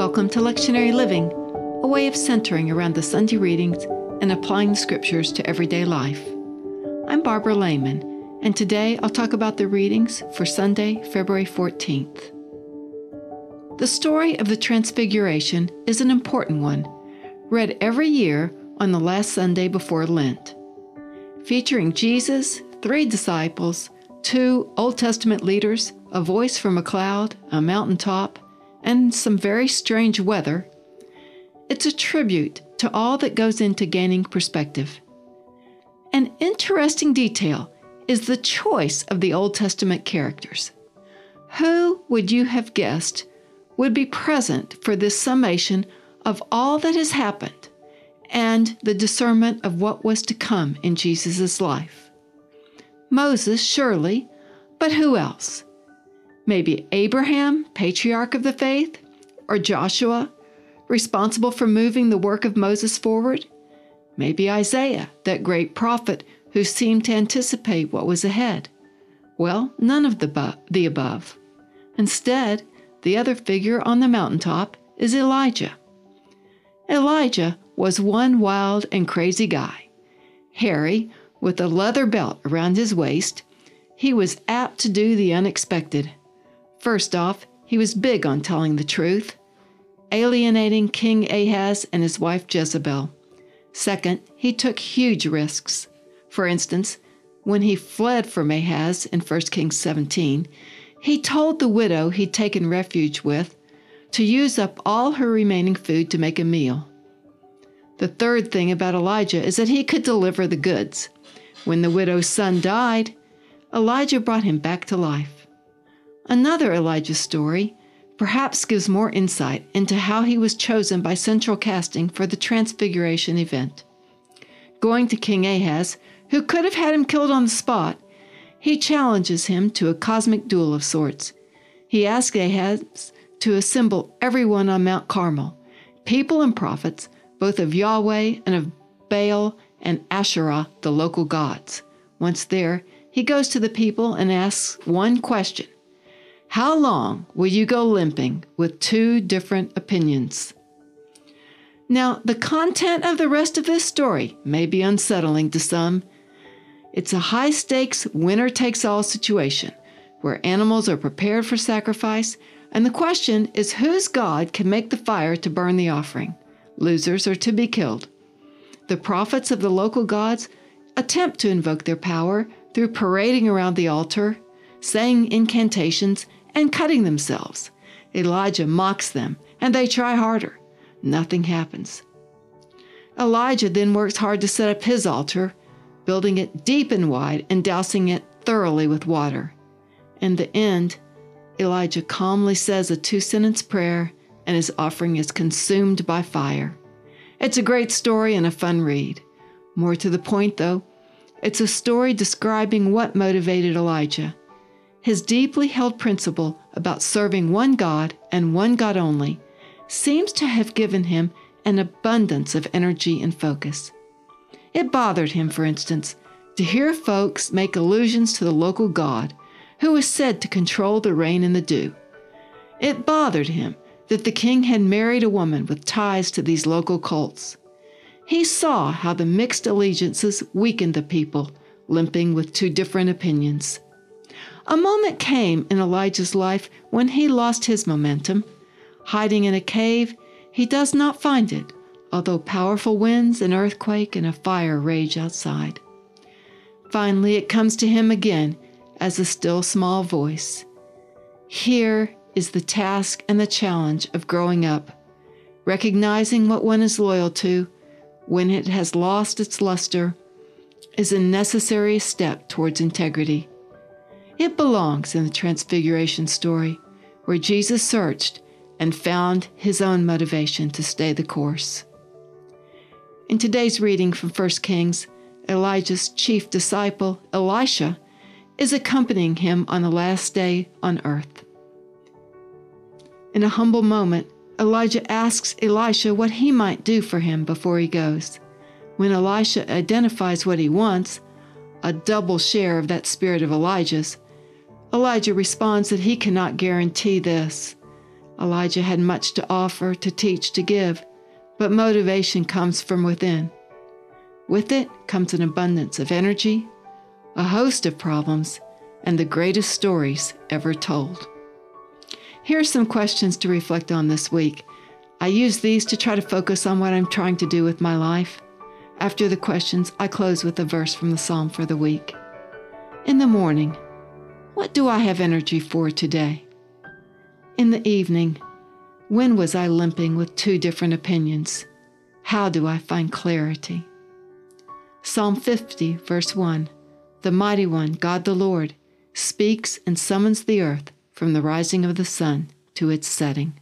Welcome to Lectionary Living, a way of centering around the Sunday readings and applying the scriptures to everyday life. I'm Barbara Lehman, and today I'll talk about the readings for Sunday, February 14th. The story of the Transfiguration is an important one, read every year on the last Sunday before Lent. Featuring Jesus, three disciples, two Old Testament leaders, a voice from a cloud, a mountaintop, and some very strange weather, it's a tribute to all that goes into gaining perspective. An interesting detail is the choice of the Old Testament characters. Who would you have guessed would be present for this summation of all that has happened and the discernment of what was to come in Jesus' life? Moses, surely, but who else? Maybe Abraham, patriarch of the faith, or Joshua, responsible for moving the work of Moses forward? Maybe Isaiah, that great prophet who seemed to anticipate what was ahead. Well, none of the, bu- the above. Instead, the other figure on the mountaintop is Elijah. Elijah was one wild and crazy guy. Hairy, with a leather belt around his waist, he was apt to do the unexpected. First off, he was big on telling the truth, alienating King Ahab and his wife Jezebel. Second, he took huge risks. For instance, when he fled from Ahab in 1 Kings 17, he told the widow he'd taken refuge with to use up all her remaining food to make a meal. The third thing about Elijah is that he could deliver the goods. When the widow's son died, Elijah brought him back to life. Another Elijah story perhaps gives more insight into how he was chosen by central casting for the Transfiguration event. Going to King Ahab, who could have had him killed on the spot, he challenges him to a cosmic duel of sorts. He asks Ahab to assemble everyone on Mount Carmel, people and prophets, both of Yahweh and of Baal and Asherah, the local gods. Once there, he goes to the people and asks one question how long will you go limping with two different opinions? Now, the content of the rest of this story may be unsettling to some. It's a high stakes, winner takes all situation where animals are prepared for sacrifice, and the question is whose God can make the fire to burn the offering? Losers are to be killed. The prophets of the local gods attempt to invoke their power through parading around the altar, saying incantations, and cutting themselves. Elijah mocks them, and they try harder. Nothing happens. Elijah then works hard to set up his altar, building it deep and wide and dousing it thoroughly with water. In the end, Elijah calmly says a two sentence prayer, and his offering is consumed by fire. It's a great story and a fun read. More to the point, though, it's a story describing what motivated Elijah his deeply held principle about serving one God and one God only seems to have given him an abundance of energy and focus. It bothered him, for instance, to hear folks make allusions to the local God who was said to control the rain and the dew. It bothered him that the king had married a woman with ties to these local cults. He saw how the mixed allegiances weakened the people, limping with two different opinions. A moment came in Elijah's life when he lost his momentum. Hiding in a cave, he does not find it, although powerful winds, an earthquake, and a fire rage outside. Finally, it comes to him again as a still small voice. Here is the task and the challenge of growing up, recognizing what one is loyal to when it has lost its luster is a necessary step towards integrity. It belongs in the Transfiguration story, where Jesus searched and found his own motivation to stay the course. In today's reading from 1 Kings, Elijah's chief disciple, Elisha, is accompanying him on the last day on earth. In a humble moment, Elijah asks Elisha what he might do for him before he goes. When Elisha identifies what he wants, a double share of that spirit of Elijah's, Elijah responds that he cannot guarantee this. Elijah had much to offer, to teach, to give, but motivation comes from within. With it comes an abundance of energy, a host of problems, and the greatest stories ever told. Here are some questions to reflect on this week. I use these to try to focus on what I'm trying to do with my life. After the questions, I close with a verse from the psalm for the week. In the morning, what do I have energy for today? In the evening, when was I limping with two different opinions? How do I find clarity? Psalm 50, verse 1 The Mighty One, God the Lord, speaks and summons the earth from the rising of the sun to its setting.